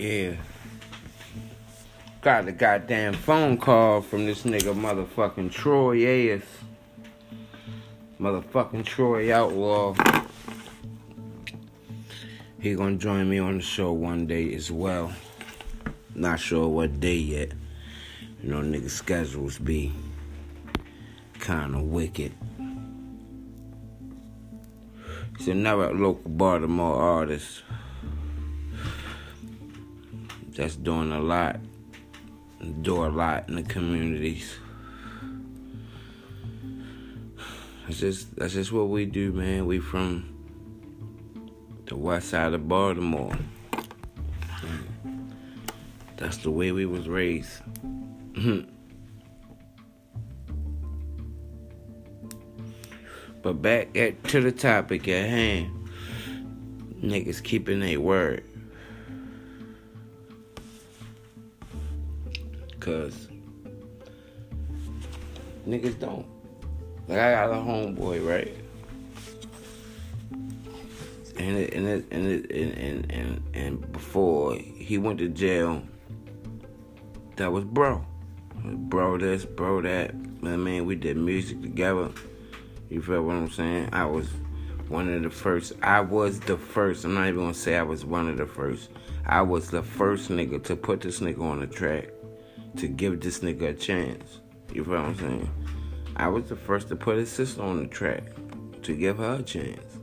Yeah. Got the goddamn phone call from this nigga motherfucking Troy Ayers. Motherfucking Troy Outlaw. He gonna join me on the show one day as well. Not sure what day yet. You know, nigga schedules be kinda wicked. He's another local Baltimore artist that's doing a lot, do a lot in the communities. That's just that's just what we do, man. We from the west side of Baltimore. That's the way we was raised. but back at to the topic at hand. Niggas keeping their word. Cause niggas don't. Like I got a homeboy, right? And it, and it, and, it, and, and and and before he went to jail, that was bro, bro this, bro that. I mean, we did music together. You feel what I'm saying? I was one of the first. I was the first. I'm not even gonna say I was one of the first. I was the first nigga to put this nigga on the track to give this nigga a chance. You feel what I'm saying? I was the first to put his sister on the track to give her a chance.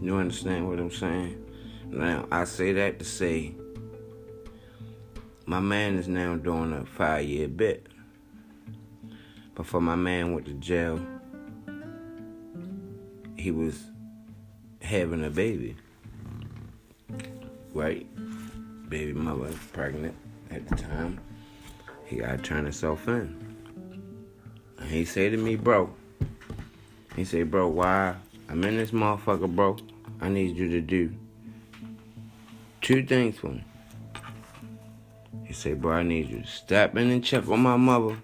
You understand what I'm saying? Now, I say that to say my man is now doing a five year bit. Before my man went to jail, he was having a baby. Right? Baby mother pregnant at the time he gotta turn himself in. And he say to me, bro, he say, bro, why I'm in this motherfucker, bro, I need you to do two things for me. He say, bro, I need you to step in and check on my mother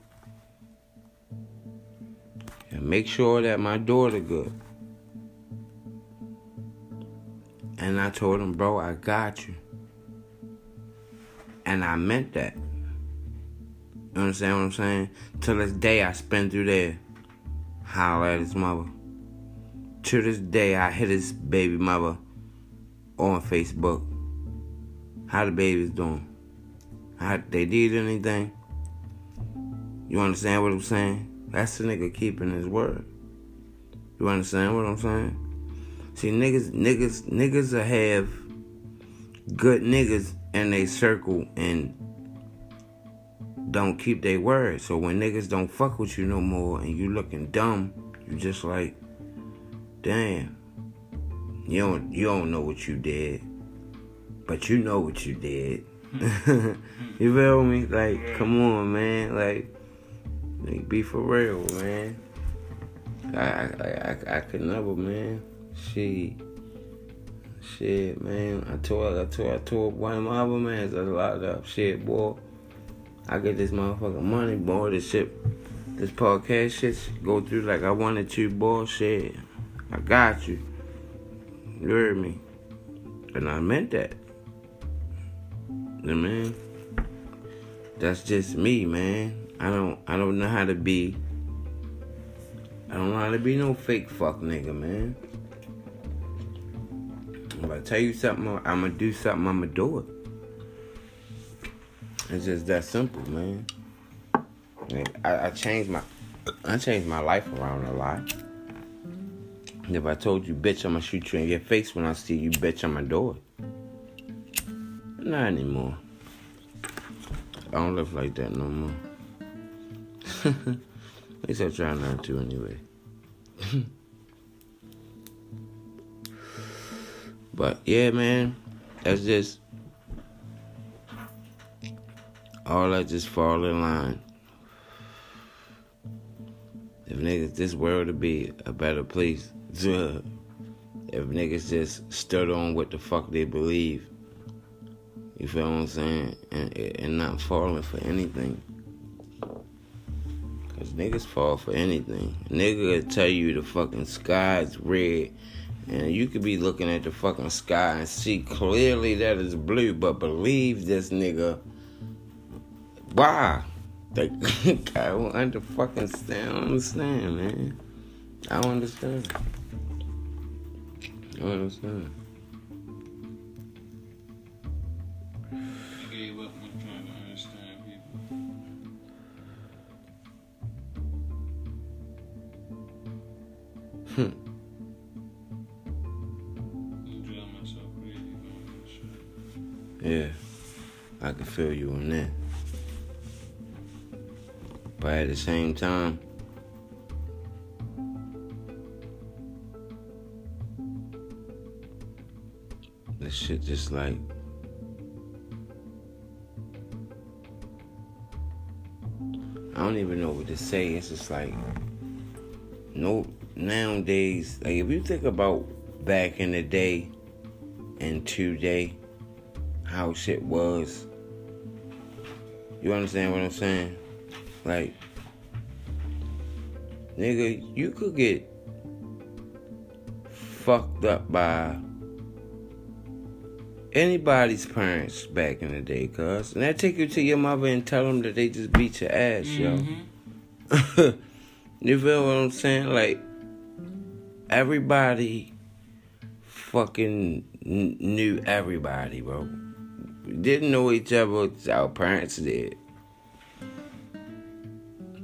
and make sure that my daughter good. And I told him, bro, I got you. And I meant that. You understand what I'm saying? Till this day, I spend through there, holler at his mother. To this day, I hit his baby mother on Facebook. How the baby's doing? How they did anything? You understand what I'm saying? That's the nigga keeping his word. You understand what I'm saying? See, niggas, niggas, niggas have good niggas in a circle and don't keep their word. So when niggas don't fuck with you no more and you looking dumb, you just like, damn. You don't you don't know what you did. But you know what you did. you feel me? Like, come on, man. Like, like be for real, man. I I I, I could never, man. She. Shit, man. I told I told I told one of my other mans a lot of shit, boy. I get this motherfucking money, boy. This shit, this podcast shit go through like I wanted to, bullshit. I got you. You heard me. And I meant that. You know, man. That's just me, man. I don't I don't know how to be I don't know how to be no fake fuck nigga, man. If I tell you something, I'm gonna do something, I'm gonna do it. It's just that simple, man. I, I changed my I changed my life around a lot. If I told you, bitch, I'm gonna shoot you in your face when I see you, bitch, I'm gonna do it. Not anymore. I don't live like that no more. At least I try not to anyway. but yeah, man, that's just all that just fall in line. If niggas, this world to be a better place. if niggas just stood on what the fuck they believe, you feel what I'm saying, and and not falling for anything. Cause niggas fall for anything. Nigga tell you the fucking sky's red And you could be looking at the fucking sky and see clearly that it's blue, but believe this nigga. Why? Like, I don't under fucking stand, I don't understand, man. I don't understand. I don't understand. I gave up on trying to understand people. Hmm. I'm driving myself crazy doing this shit. Yeah, I can feel you on that. But at the same time, this shit just like. I don't even know what to say. It's just like, no, nowadays, like if you think about back in the day and today, how shit was. You understand what I'm saying? Like, nigga, you could get fucked up by anybody's parents back in the day, cuz. And that take you to your mother and tell them that they just beat your ass, Mm-hmm. yo. you feel what I'm saying? Like, everybody fucking knew everybody, bro. Didn't know each other, our parents did.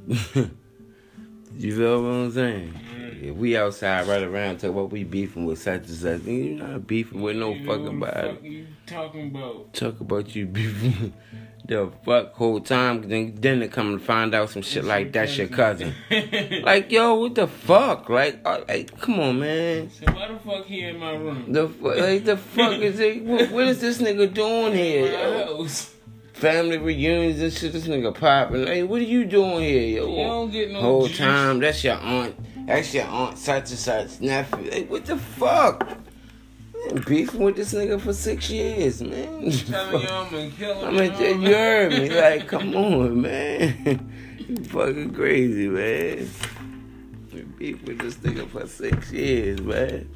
you feel what I'm saying? If we outside right around talk about we beefing with such and such, you're not beefing with no You know fucking what the body. fuck you talking about? Talk about you beefing the fuck whole time, then then they come and find out some shit like that's your cousin. Like yo, what the fuck? Like, uh, like come on, man. So why the fuck he in my room? The fu- like the fuck is it? What, what is this nigga doing here? My Yo? house. Family reunions and shit. This nigga popping. Hey, what are you doing here, yo? You don't get no Whole juice. time, that's your aunt. That's your aunt, such and such nephew. Like, what the fuck? Been beefing with this nigga for six years, man. Telling you I'm gonna kill him. I mean, you heard me. Like, come on, man. You fucking crazy, man. Been beef with this nigga for six years, man.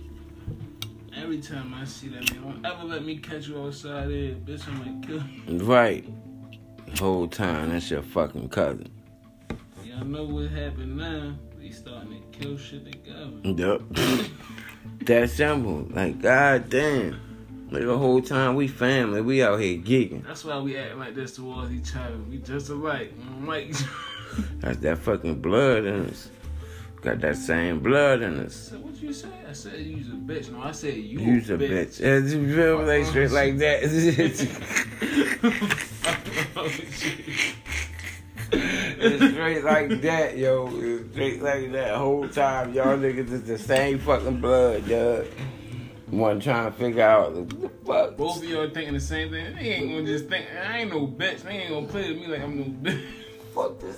Every time I see that man, don't ever let me catch you outside there, bitch. I'm gonna kill you. Right. Whole time, that's your fucking cousin. Y'all know what happened now. We starting to kill shit together. Yup. that simple. Like, god damn. Like the whole time we family, we out here gigging. That's why we act like this towards each other. We just alike. Like, That's that fucking blood in us. Got that same blood in us. so what you say? I said you's a bitch. No, I said you You's a bitch. As you feel me, like straight like that. It's straight like that, yo. It's straight like that whole time. Y'all niggas is the same fucking blood, dog. One trying to figure out what the fuck. Both of y'all thinking the same thing. They ain't gonna just think I ain't no bitch. They ain't gonna play with me like I'm no bitch. fuck this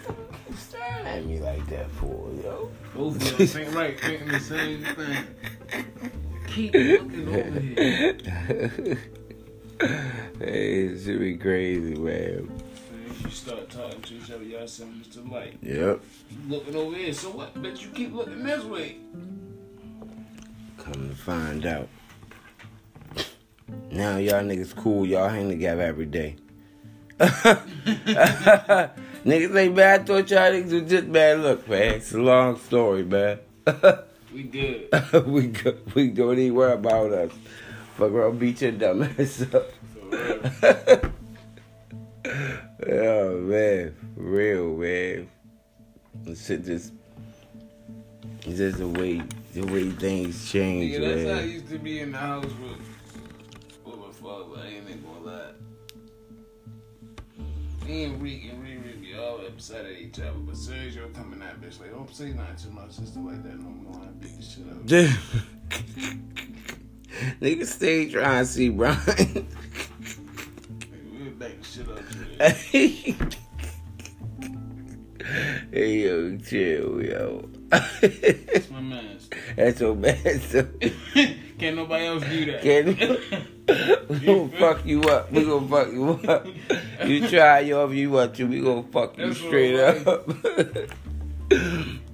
at me like that for, yo? Both of y'all think right, thinking the same thing. Keep looking over here. hey, it should be crazy, man. Man, you start talking to each other, y'all symbols to light. Yep. Looking over here, so what? Bitch, you keep looking this way. Come to find out. Now y'all niggas cool, y'all hang together every day. niggas ain't bad, I thought y'all niggas was just bad look, man. It's a long story, man. We good. we go, we don't even worry about us. Fuck around, beat your dumb ass up. Oh man, real man. This shit just, it's just the way the way things change, Yeah, that's how I man. used to be in the house with, with my father. I ain't gonna lie. Me and Reek and Riri be all upset at each other, but Sergio coming that bitch like, don't say nothing to my sister like that no more. I beat the shit out. of her. Nigga stay trying to see Brian. Like, We'll back the shit up. Hey yo, chill, yo. That's my man. That's so bad. Can't nobody else do that. can we gonna fuck you up. We gonna fuck you up. You try if you want to, we gonna fuck you That's straight what up.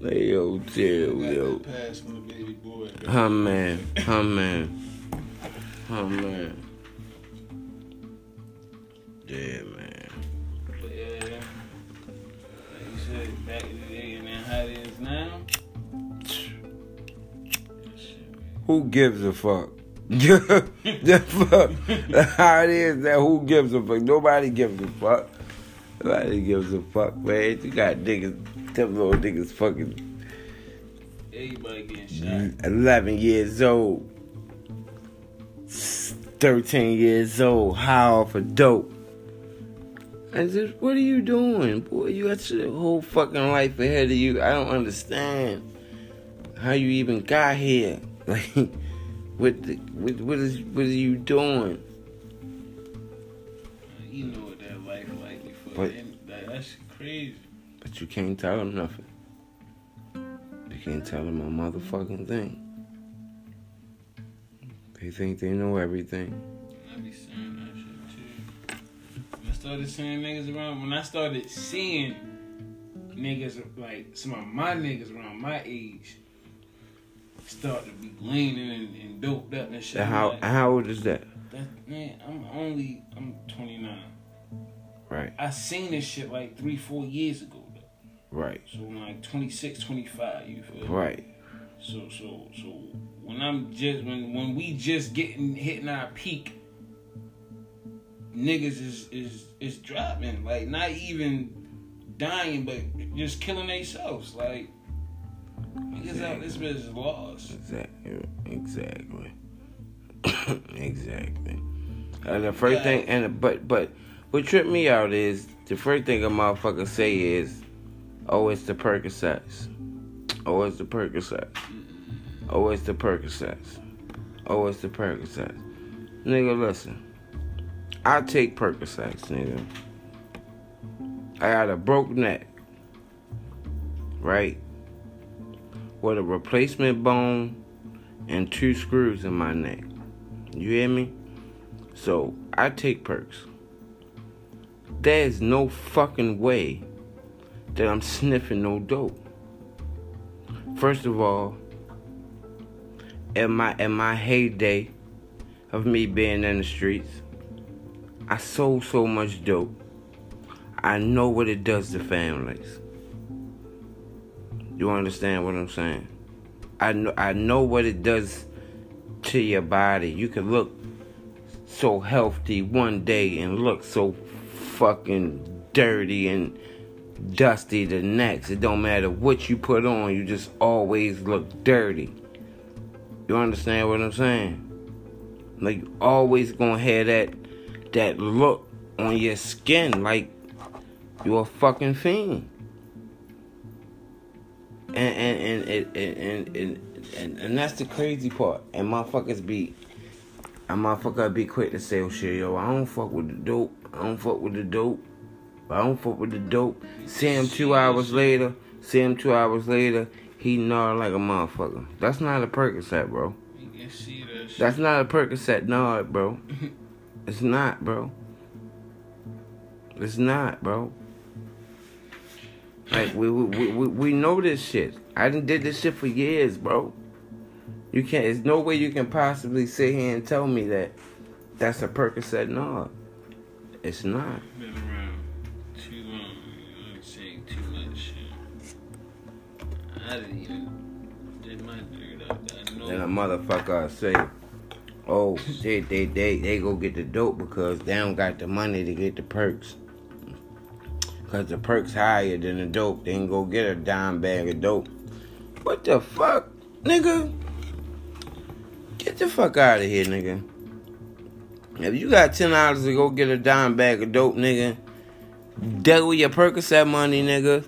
hey yo, chill, yo. that pass from the baby boy. Huh man. Huh man. Huh man. Yeah, man. But yeah, like you said, back in the day and then how it is now. Who gives a fuck? The fuck. How it is that who gives a fuck? Nobody gives a fuck. Nobody gives a fuck, man. You got niggas, them little niggas fucking Everybody getting shot. 11 years old, 13 years old, high off of dope. I just, what are you doing? Boy, you got your whole fucking life ahead of you. I don't understand how you even got here. Like, what, the, what, what, is, what are you doing? You know what that life like before. But- that, that's crazy. But you can't tell them nothing. You can't tell them a motherfucking thing. They think they know everything. I be saying that shit too. When I started seeing niggas around, when I started seeing niggas like some of my niggas around my age start to be leaning and, and doped up and shit. How like, how old is that? that, man, I'm only I'm 29. Right, I seen this shit like three, four years ago. Though. right, So I'm like 26, 25. You feel? me? right. So so so when I'm just when when we just getting hitting our peak, niggas is is is dropping like not even dying but just killing themselves like niggas this bitch is lost. Exactly, exactly, exactly. And the first Yeah. thing, and but but what tripped me out is the first thing a motherfucker say is, "Oh, it's the Percocets. Oh, it's the Percocets. Oh, it's the Percocets. Oh, it's the Percocets." Nigga, listen. I take Percocets, nigga. I got a broke neck, right? With a replacement bone and two screws in my neck. You hear me? So I take perks. There's no fucking way that I'm sniffing no dope. First of all, in my in my heyday of me being in the streets, I sold so much dope. I know what it does to families. You understand what I'm saying? I know I know what it does to your body. You can look so healthy one day and look so fucking dirty and dusty the next. It don't matter what you put on, you just always look dirty. You understand what I'm saying? Like you always gonna have that that look on your skin like you're a fucking fiend. And and and and and, and, and, and that's the crazy part. And motherfuckers be and motherfucker be quick to say, oh shit, yo, I don't fuck with the dope. I don't fuck with the dope. I don't fuck with the dope. See him two hours later. See him two hours later. He nod like a motherfucker. That's not a Percocet, bro. You can see that shit. That's not a Percocet nod, bro. It's not, bro. It's not, bro. Like we we, we we know this shit. I done did this shit for years, bro. You can't. There's no way you can possibly sit here and tell me that that's a Percocet No, It's not. Been around too long. I'm saying too much shit. I didn't even did my dirt up. I know. Then a motherfucker say, "Oh, shit, they they they go get the dope because they don't got the money to get the perks. Cause the perks higher than the dope. They can go get a dime bag of dope. What the fuck, nigga? Get the fuck out of here, nigga. If you got ten dollars to go get a dime bag of dope, nigga, double your Percocet money, nigga.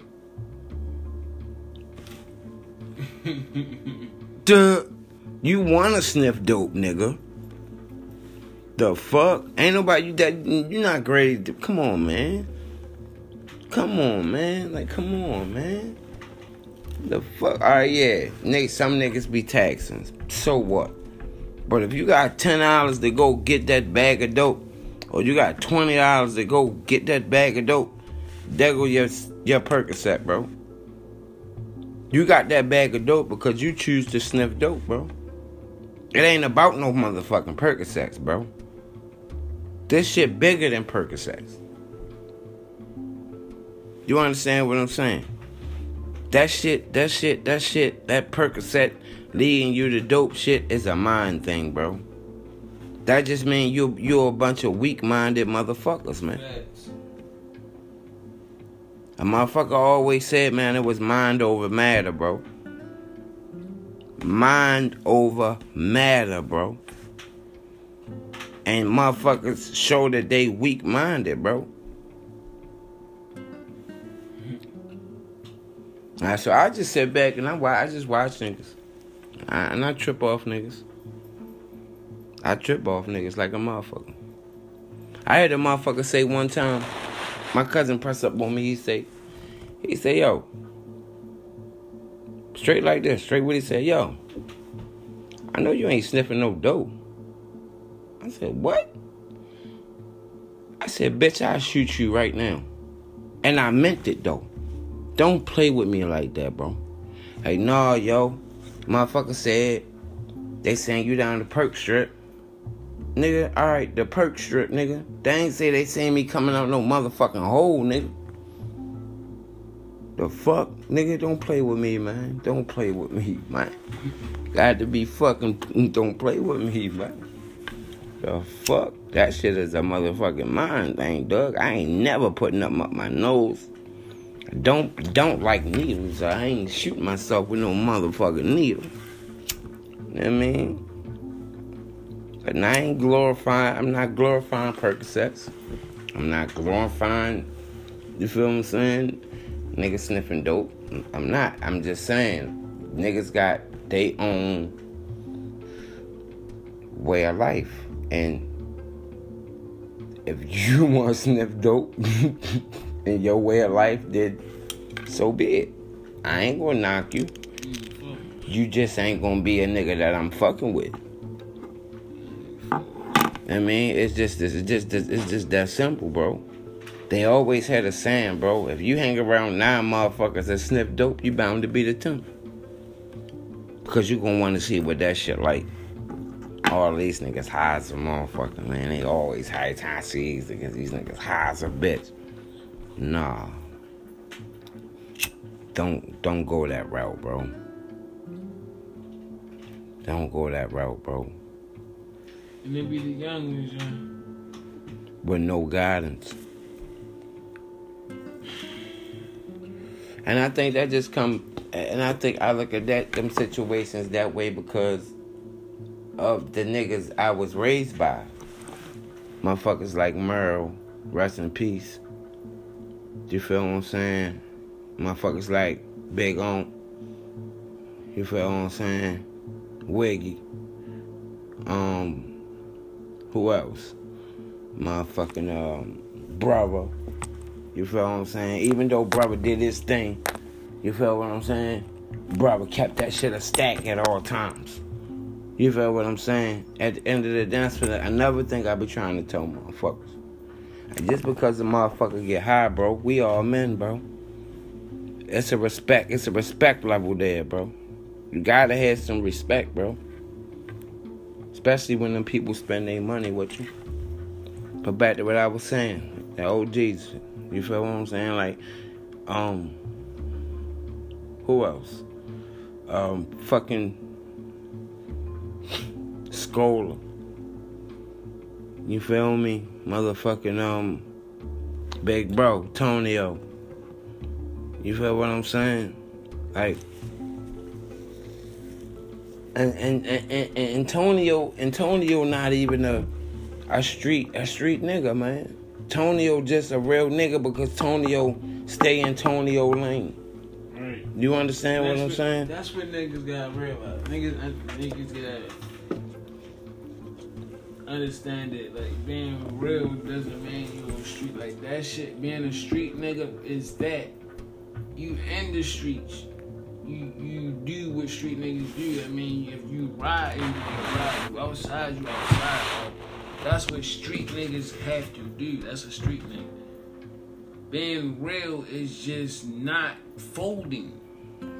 Duh. You wanna sniff dope, nigga? The fuck? Ain't nobody you that you not to come on, man. Come on, man. Like, come on, man. The fuck? Alright, yeah. Niggas, some niggas be taxing. So what? But if you got ten dollars to go get that bag of dope, or you got twenty dollars to go get that bag of dope, there go your your Percocet, bro. You got that bag of dope because you choose to sniff dope, bro. It ain't about no motherfucking Percocets, bro. This shit bigger than Percocets. You understand what I'm saying? That shit, that shit, that shit, that Percocet leading you to dope shit is a mind thing, bro. That just means you you're a bunch of weak-minded motherfuckers, man. A motherfucker always said, man, it was mind over matter, bro. Mind over matter, bro. And motherfuckers show that they weak minded, bro. Right, so I just sit back and I watch, I just watch niggas. I, and I trip off niggas. I trip off niggas like a motherfucker. I heard a motherfucker say one time, my cousin press up on me, he say, he say, yo, straight like this, straight what he said, yo, I know you ain't sniffing no dope. I said, what? I said, bitch, I'll shoot you right now. And I meant it though. Don't play with me like that, bro. Hey, nah, yo. Motherfucker said they saying you down the perk strip. Nigga, alright, the perk strip, nigga. They ain't say they seen me coming out no motherfucking hole, nigga. The fuck? Nigga, don't play with me, man. Don't play with me, man. Got to be fucking don't play with me, man. The fuck? That shit is a motherfucking mind thing, Doug. I ain't never putting up my nose. Don't don't like needles. I ain't shooting myself with no motherfucking needle. You know what I mean? But I ain't glorifying. I'm not glorifying Percocets. I'm not glorifying. You feel what I'm saying? Niggas sniffing dope. I'm not. I'm just saying. Niggas got their own way of life. And if you want to sniff dope in your way of life, then so be it. I ain't gonna knock you. You just ain't gonna be a nigga that I'm fucking with. I mean, it's just it's just it's just that simple, bro. They always had a saying, bro. If you hang around nine motherfuckers that sniff dope, you bound to be the tenth. Because you gonna want to see what that shit like. All these niggas high as a motherfucker, man. They always high time sees because these niggas high as a bitch. Nah. Don't don't go that route, bro. Don't go that route, bro. And they be the young ones, yeah. With no guidance. And I think that just come and I think I look at that them situations that way because of the niggas I was raised by. Motherfuckers like Merle, rest in peace. You feel what I'm saying? Motherfuckers like Big On. You feel what I'm saying? Wiggy. Um, who else? Motherfucking um, brother. You feel what I'm saying? Even though brother did his thing, you feel what I'm saying? Brother kept that shit a stack at all times. You feel what I'm saying? At the end of the dance, I never think I be trying to tell motherfuckers. And just because the motherfucker get high, bro, we all men, bro. It's a respect. It's a respect level there, bro. You gotta have some respect, bro. Especially when them people spend their money with you. But back to what I was saying, the OGs. You feel what I'm saying? Like, um, who else? Um, fucking Scholar. You feel me? Motherfucking um Big Bro, Tonio. You feel what I'm saying? Like and and, and, and Antonio Antonio not even a a street a street nigga, man. Tonio just a real nigga because Tonio stay in Tonio lane. Right. You understand what I'm saying? That's what niggas got realize. Niggas, niggas got understand it. Like being real doesn't mean you on street. Like that shit. Being a street nigga is that you in the streets. You you do what street niggas do. I mean, if you ride, you ride. You outside, you outside. That's what street niggas have to do. That's a street nigga. Being real is just not folding.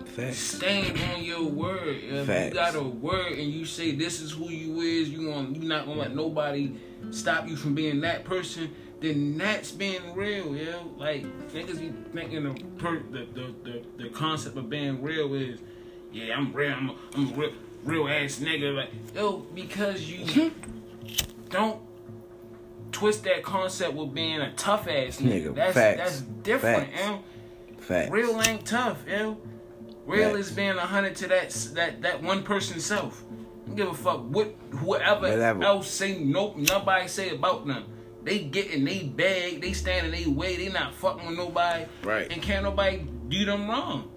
Facts. Stand on your word. If Facts. you got a word and you say this is who you is, you want you not gonna let nobody stop you from being that person. Then that's being real, yo. Like niggas be thinking the per, the, the the the concept of being real is, yeah, I'm real. I'm a, I'm a real real ass nigga. Like yo, because you mm-hmm. don't twist that concept with being a tough ass nigga. Nigga, that's facts. that's different. Facts. Real ain't tough, yo. Real is being a hundred to that that that one person self. Don't give a fuck what whoever Whatever. else say nope, nobody say about them. They getting they bag, they standing they way, they not fucking with nobody. Right. And can't nobody do them wrong.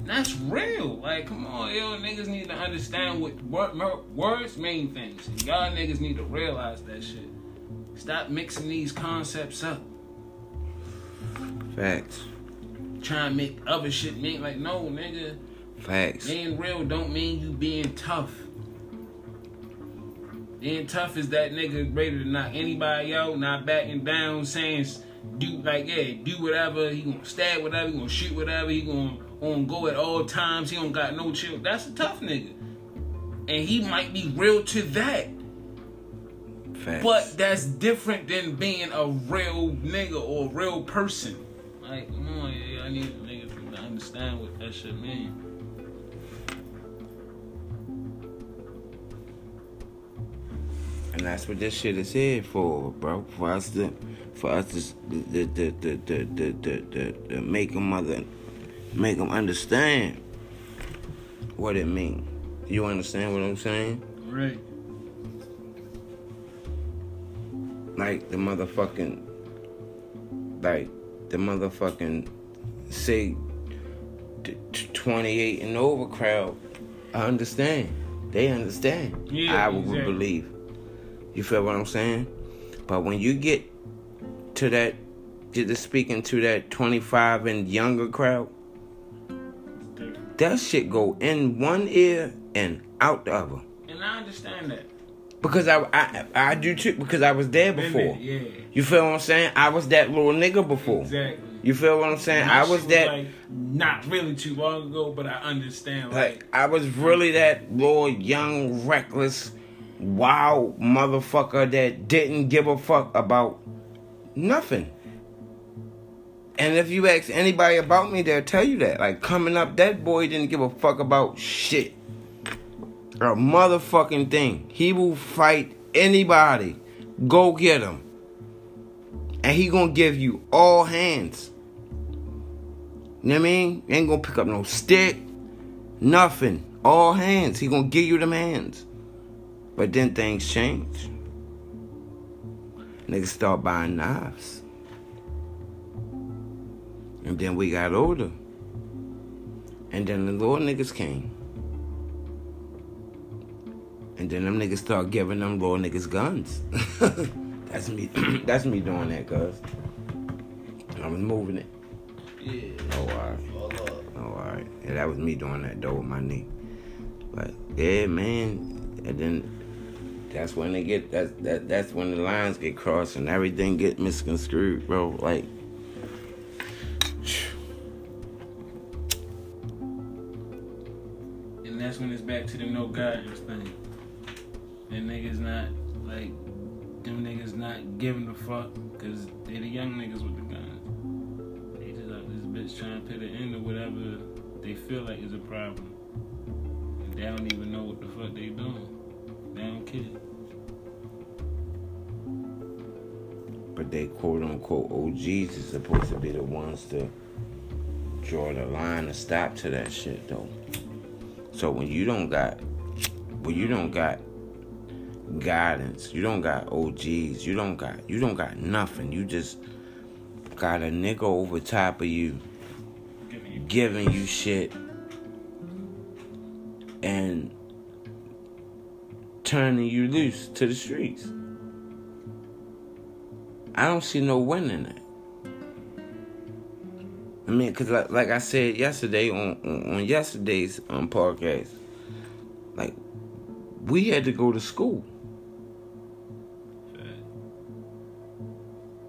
That's real. Like, come on, yo, niggas need to understand what wor- words mean things. And y'all niggas need to realize that shit. Stop mixing these concepts up. Facts. Trying to make other shit mean like no, nigga. Facts. Being real don't mean you being tough. Being tough is that nigga ready to knock anybody out, not backing down, saying do like yeah, do whatever. He gonna stab whatever. He gonna shoot whatever. He gonna on go at all times. He don't got no chill. That's a tough nigga, and he might be real to that. Facts. But that's different than being a real nigga or a real person. Like, come on, I need niggas to understand what that shit mean. And that's what this shit is here for, bro. For us to, for us to, to, to, to, to, to, to, to make them mother, make them understand what it mean. You understand what I'm saying? Right. Like the motherfucking, like the motherfucking, say, t- t- 28 and over crowd. I understand. They understand. Yeah, I would exactly. believe. You feel what I'm saying? But when you get to that, just speaking to that 25 and younger crowd, that shit go in one ear and out the other. And I understand that. Because I, I, I do too. Because I was there before. Yeah. You feel what I'm saying? I was that little nigga before. Exactly. You feel what I'm saying? I was that. like not really too long ago, but I understand. Like, Like I was really mm-hmm. that little young, reckless, wild motherfucker that didn't give a fuck about nothing. And if you ask anybody about me, they'll tell you that. Like coming up, that boy didn't give a fuck about shit. A motherfucking thing. He will fight anybody. Go get him. And he gonna give you all hands. You know what I mean? Ain't gonna pick up no stick. Nothing. All hands. He gonna give you them hands. But then things change. Niggas start buying knives. And then we got older. And then the little niggas came. And then them niggas start giving them little niggas guns. that's me that's me doing that, cuz. I was moving it. yeah. Oh, alright. Oh, alright. Yeah, that was me doing that though with my knee. But yeah, man. And then that's when they get that's that that's when the lines get crossed and everything get misconstrued, bro. Like feel like it's a problem. And they don't even know what the fuck they doing. They don't care. but they quote unquote OGs is supposed to be the ones to draw the line and stop to that shit though. So when you don't got when you don't got guidance, you don't got OGs, you don't got you don't got nothing. You just got a nigga over top of you giving you shit and turning you loose to the streets. I don't see no win in that. I mean, cause like, like I said yesterday on, on on yesterday's um, podcast, like we had to go to school.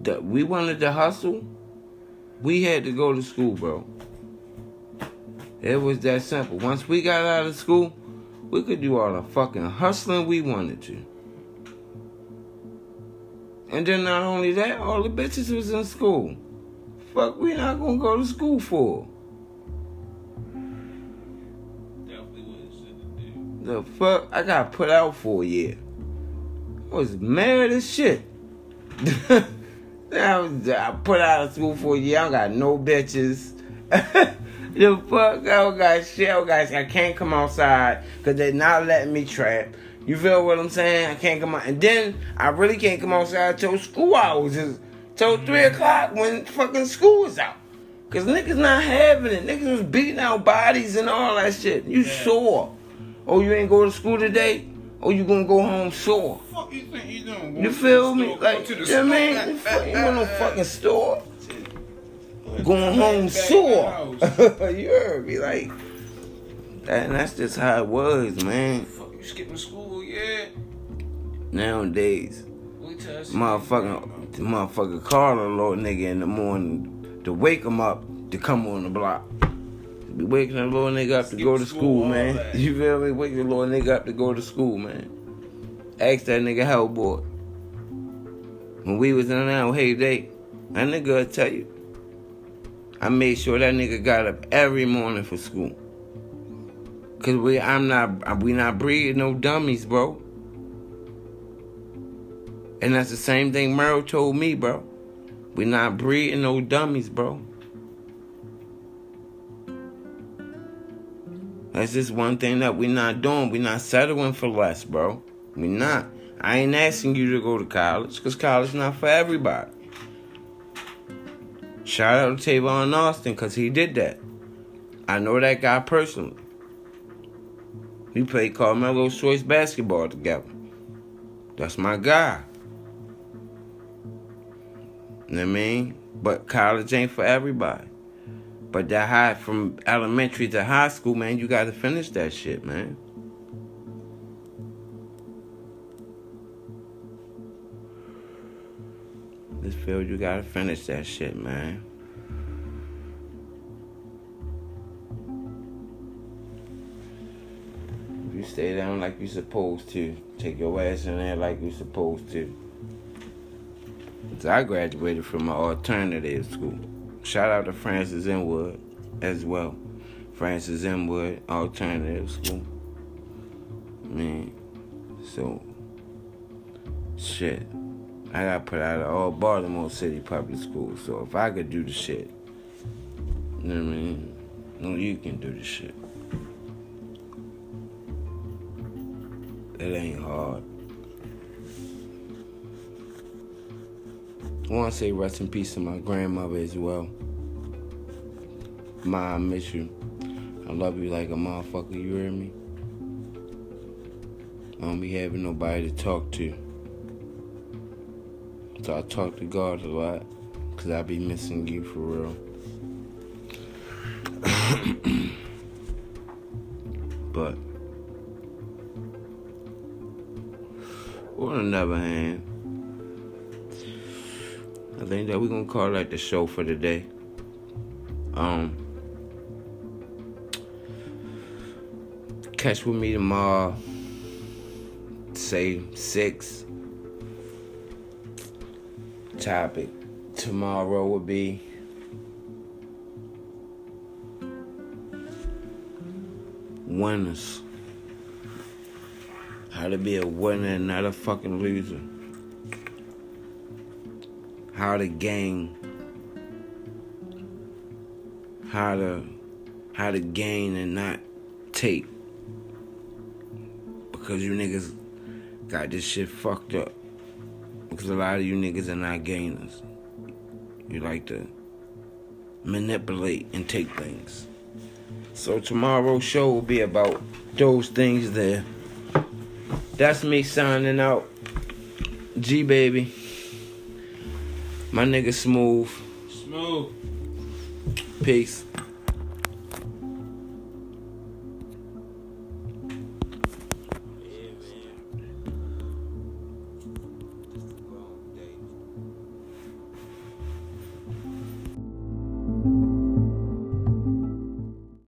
That we wanted to hustle. We had to go to school, bro. It was that simple. Once we got out of school, we could do all the fucking hustling we wanted to. And then not only that, all the bitches was in school. Fuck, we not gonna go to school for. Definitely was shit to do. The fuck, I got put out for a year. I was mad as shit. I, was, I put out of school for a year. I don't got no bitches. the fuck, don't got shit. I, don't I can't come outside because they're not letting me trap. You feel what I'm saying? I can't come out. And then I really can't come outside till school hours is till mm-hmm. 3 o'clock when fucking school is out. Cause niggas not having it. Niggas was beating out bodies and all that shit. You Yeah. sore. Oh, you ain't go to school today? Or you gonna go home sore? Fuck you think you doing? You feel me? Like, to you the know what I mean? You fuck- you in no fucking store. Going home sore. you heard me? Like, that, and that's just how it was, man. Fuck you skipping school, yeah. Nowadays, motherfucking, motherfucker call a little nigga in the morning to wake him up to come on the block. Be waking a little nigga up to go to school, school, man. that. You feel me? Wake the little nigga up to go to school, man. Ask that nigga how boy. When we was in our heyday, that nigga tell you. I made sure that nigga got up every morning for school. Cause we, I'm not, we not breeding no dummies, bro. And that's the same thing Merle told me, bro. We not breeding no dummies, bro. That's just one thing that we not doing. We not settling for less, bro. We not. I ain't asking you to go to college, cause college not for everybody. Shout out to Tavon Austin, cause he did that. I know that guy personally. We played Carmelo's Choice basketball together. That's my guy. You know what I mean? But college ain't for everybody. But that high from elementary to high school, man, you gotta finish that shit, man. Field, you gotta finish that shit, man. If you stay down like you're supposed to, take your ass in there like you're supposed to. I graduated from an alternative school. Shout out to Francis M. Wood as well. Francis M. Wood Alternative School. Man, so shit. I got put out of all Baltimore City public schools. So if I could do the shit, you know what I mean? No, you can do the shit. It ain't hard. I want to say rest in peace to my grandmother as well. Ma, I miss you. I love you like a motherfucker, you hear me? I don't be having nobody to talk to. So I talk to God a lot. Cause I be missing you for real. but on another hand, I think that we're gonna call that the show for today. Um catch with me tomorrow. Say six. Topic tomorrow would be winners. How to be a winner and not a fucking loser. How to gain. How to how to gain and not take. Because you niggas got this shit fucked up. Because a lot of you niggas are not gainers. You like to manipulate and take things. So tomorrow's show will be about those things there. That's me signing out. G baby. My nigga smooth. Smooth. Peace.